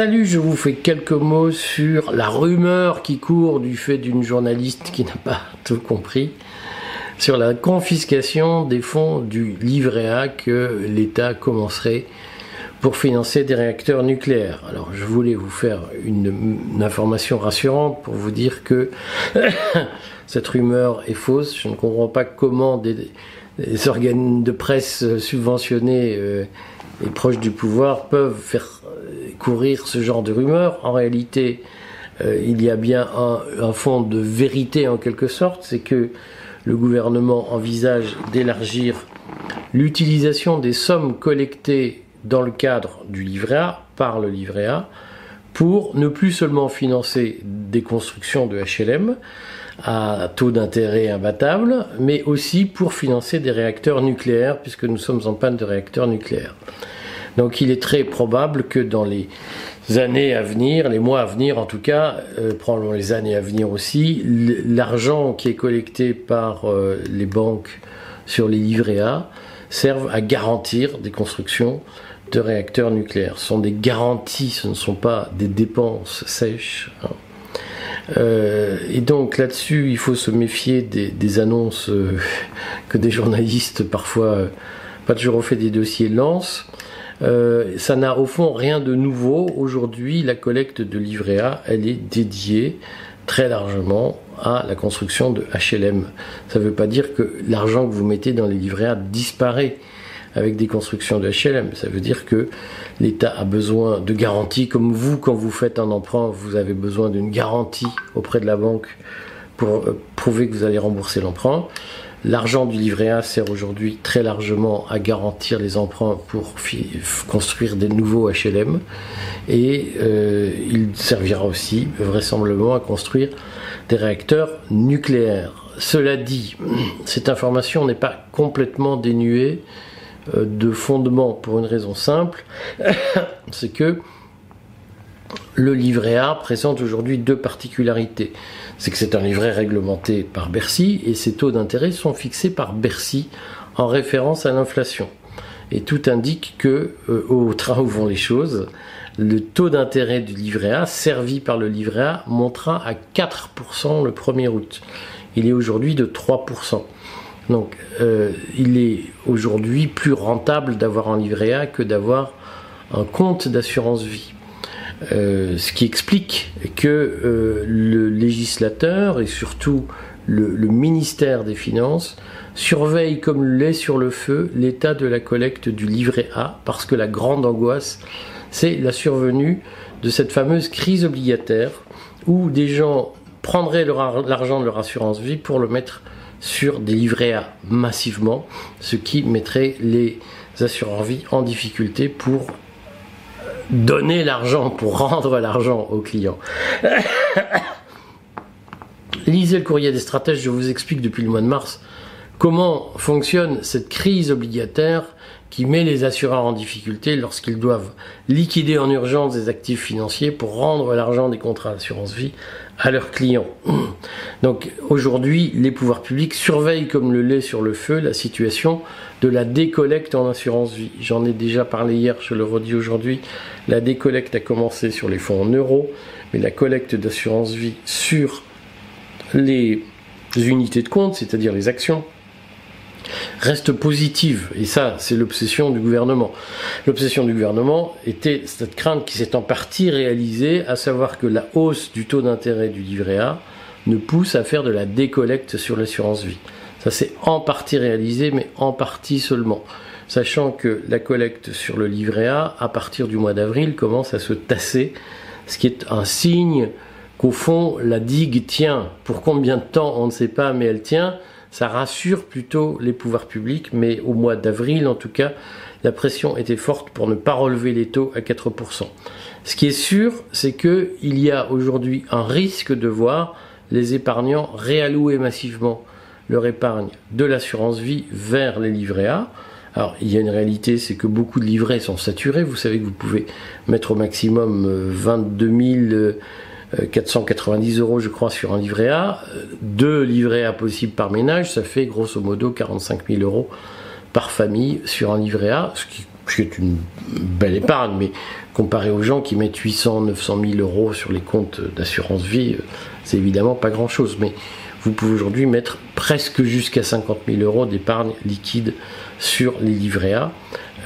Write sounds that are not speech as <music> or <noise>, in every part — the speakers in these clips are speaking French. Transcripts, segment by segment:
Salut, je vous fais quelques mots sur la rumeur qui court du fait d'une journaliste qui n'a pas <laughs> tout compris sur la confiscation des fonds du livret A que l'État commencerait pour financer des réacteurs nucléaires. Alors je voulais vous faire une, information rassurante pour vous dire que <coughs> cette rumeur est fausse. Je ne comprends pas comment des, organes de presse subventionnés euh, et proches du pouvoir peuvent faire courir ce genre de rumeurs. En réalité, euh, il y a bien un, un, fond de vérité en quelque sorte, c'est que le gouvernement envisage d'élargir l'utilisation des sommes collectées dans le cadre du livret A, par le livret A, pour ne plus seulement financer des constructions de HLM à taux d'intérêt imbattable, mais aussi pour financer des réacteurs nucléaires, puisque nous sommes en panne de réacteurs nucléaires. Donc il est très probable que dans les années à venir, les mois à venir en tout cas, euh, probablement les années à venir aussi, l'argent qui est collecté par euh, les banques sur les livrets A serve à garantir des constructions de réacteurs nucléaires. Ce sont des garanties, ce ne sont pas des dépenses sèches. Hein. Euh, et donc là-dessus, il faut se méfier des, annonces euh, <laughs> que des journalistes, parfois pas toujours au fait des dossiers, lancent. Ça n'a au fond rien de nouveau. Aujourd'hui, la collecte de livret A, elle est dédiée très largement à la construction de HLM. Ça ne veut pas dire que l'argent que vous mettez dans les livrets A disparaît avec des constructions de HLM. Ça veut dire que l'État a besoin de garanties, comme vous, quand vous faites un emprunt, vous avez besoin d'une garantie auprès de la banque pour euh, prouver que vous allez rembourser l'emprunt. L'argent du livret A sert aujourd'hui très largement à garantir les emprunts pour construire des nouveaux HLM et euh, il servira aussi vraisemblablement à construire des réacteurs nucléaires. Cela dit, <clears throat> cette information n'est pas complètement dénuée euh, de fondement pour une raison simple, <clears throat> c'est que le livret A présente aujourd'hui deux particularités. C'est que c'est un livret réglementé par Bercy et ses taux d'intérêt sont fixés par Bercy en référence à l'inflation. Et tout indique que, euh, au train où vont les choses, le taux d'intérêt du livret A, servi par le livret A, montera à 4% le 1er août. Il est aujourd'hui de 3%. Donc, euh, il est aujourd'hui plus rentable d'avoir un livret A que d'avoir un compte d'assurance vie. Euh, ce qui explique que euh, le législateur et surtout le, ministère des Finances surveille comme le lait sur le feu l'état de la collecte du livret A, parce que la grande angoisse, c'est la survenue de cette fameuse crise obligataire où des gens prendraient l'argent de leur assurance vie pour le mettre sur des livrets A massivement, ce qui mettrait les assureurs vie en difficulté pour donner l'argent, pour rendre l'argent aux clients. <coughs> Lisez le courrier des stratèges, je vous explique depuis le mois de mars comment fonctionne cette crise obligataire qui met les assureurs en difficulté lorsqu'ils doivent liquider en urgence des actifs financiers pour rendre l'argent des contrats d'assurance vie à leurs clients? <clears throat> Donc aujourd'hui, les pouvoirs publics surveillent comme le lait sur le feu la situation de la décollecte en assurance vie. J'en ai déjà parlé hier, je le redis aujourd'hui. La décollecte a commencé sur les fonds en euros, mais la collecte d'assurance vie sur les unités de compte, c'est-à-dire les actions, reste positive. Et ça, c'est l'obsession du gouvernement. L'obsession du gouvernement était cette crainte qui s'est en partie réalisée, à savoir que la hausse du taux d'intérêt du livret A ne pousse à faire de la décollecte sur l'assurance vie. Ça s'est en partie réalisé, mais en partie seulement. Sachant que la collecte sur le livret A, à partir du mois d'avril, commence à se tasser, ce qui est un signe qu'au fond, la digue tient. Pour combien de temps, on ne sait pas, mais elle tient ça rassure plutôt les pouvoirs publics, mais au mois d'avril en tout cas, la pression était forte pour ne pas relever les taux à 4%. Ce qui est sûr, c'est qu'il y a aujourd'hui un risque de voir les épargnants réallouer massivement leur épargne de l'assurance vie vers les livrets A. Alors, il y a une réalité, c'est que beaucoup de livrets sont saturés. Vous savez que vous pouvez mettre au maximum 22 euh, 000 490 euh, euros, je crois, sur un livret A. Deux livrets A possibles par ménage, ça fait grosso modo 45 000 euros par famille sur un livret A, ce qui est une belle épargne, mais comparé aux gens qui mettent 800, 900 000 euros sur les comptes d'assurance vie, c'est évidemment pas grand-chose. Mais vous pouvez aujourd'hui mettre presque jusqu'à 50 000 euros d'épargne liquide sur les livrets A.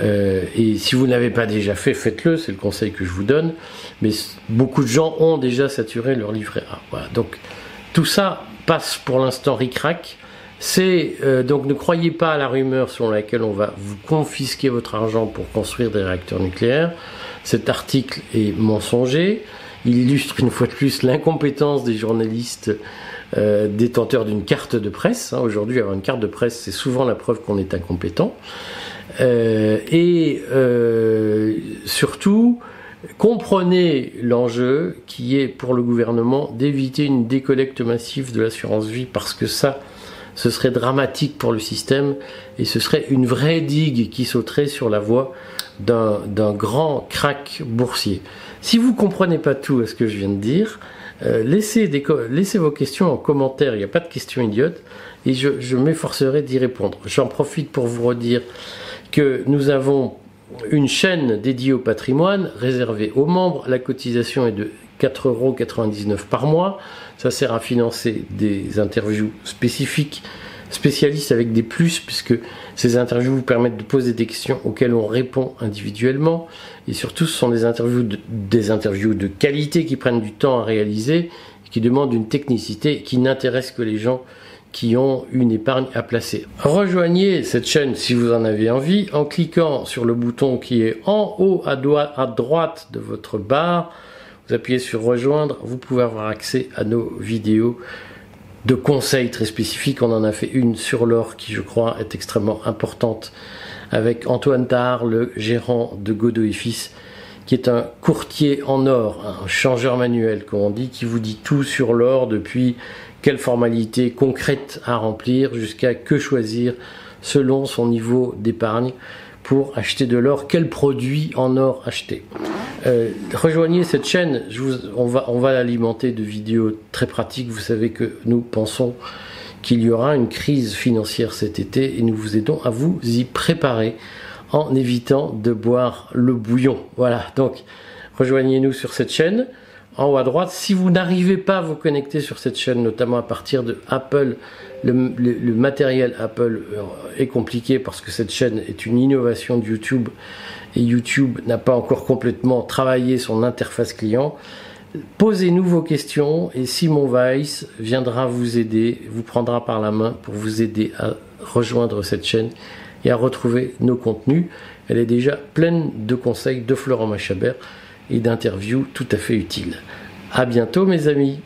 Euh, et si vous n'avez pas déjà fait, faites-le, c'est le conseil que je vous donne. Mais beaucoup de gens ont déjà saturé leur livret A. Donc tout ça passe pour l'instant ric-rac. C'est euh, donc ne croyez pas à la rumeur selon laquelle on va vous confisquer votre argent pour construire des réacteurs nucléaires. Cet article est mensonger. Il illustre une fois de plus l'incompétence des journalistes euh, détenteurs d'une carte de presse. Hein. Aujourd'hui, avoir une carte de presse, c'est souvent la preuve qu'on est incompétent. Euh, et euh, surtout, comprenez l'enjeu qui est pour le gouvernement d'éviter une décollecte massive de l'assurance vie parce que ça, ce serait dramatique pour le système et ce serait une vraie digue qui sauterait sur la voie d'un grand crack boursier. Si vous comprenez pas tout à ce que je viens de dire, euh, laissez, vos questions en commentaire, il n'y a pas de questions idiotes, et je, m'efforcerai d'y répondre. J'en profite pour vous redire que nous avons une chaîne dédiée au patrimoine réservée aux membres. La cotisation est de 4,99 euros par mois. Ça sert à financer des interviews spécifiques, spécialistes avec des plus, puisque ces interviews vous permettent de poser des questions auxquelles on répond individuellement. Et surtout, ce sont des interviews de, des interviews de qualité qui prennent du temps à réaliser, qui demandent une technicité qui n'intéresse que les gens qui ont une épargne à placer. Rejoignez cette chaîne si vous en avez envie en cliquant sur le bouton qui est en haut à, à droite de votre barre. Vous appuyez sur rejoindre, vous pouvez avoir accès à nos vidéos de conseils très spécifiques. On en a fait une sur l'or qui, je crois, est extrêmement importante avec Antoine Tard, le gérant de Godot Fils, qui est un courtier en or, un changeur manuel, comme on dit, qui vous dit tout sur l'or depuis quelles formalités concrètes à remplir jusqu'à que choisir selon son niveau d'épargne pour acheter de l'or, quel produit en or acheter? Euh, rejoignez cette chaîne, on va, on va l'alimenter de vidéos très pratiques. Vous savez que nous pensons qu'il y aura une crise financière cet été et nous vous aidons à vous y préparer en évitant de boire le bouillon. Voilà, donc rejoignez-nous sur cette chaîne en haut à droite. Si vous n'arrivez pas à vous connecter sur cette chaîne, notamment à partir de Apple, le, matériel Apple euh, est compliqué parce que cette chaîne est une innovation de YouTube et YouTube n'a pas encore complètement travaillé son interface client. Posez-nous vos questions et Simon Weiss viendra vous aider, vous prendra par la main pour vous aider à rejoindre cette chaîne et à retrouver nos contenus. Elle est déjà pleine de conseils de Florent Machabert et d'interviews tout à fait utiles. À bientôt mes amis.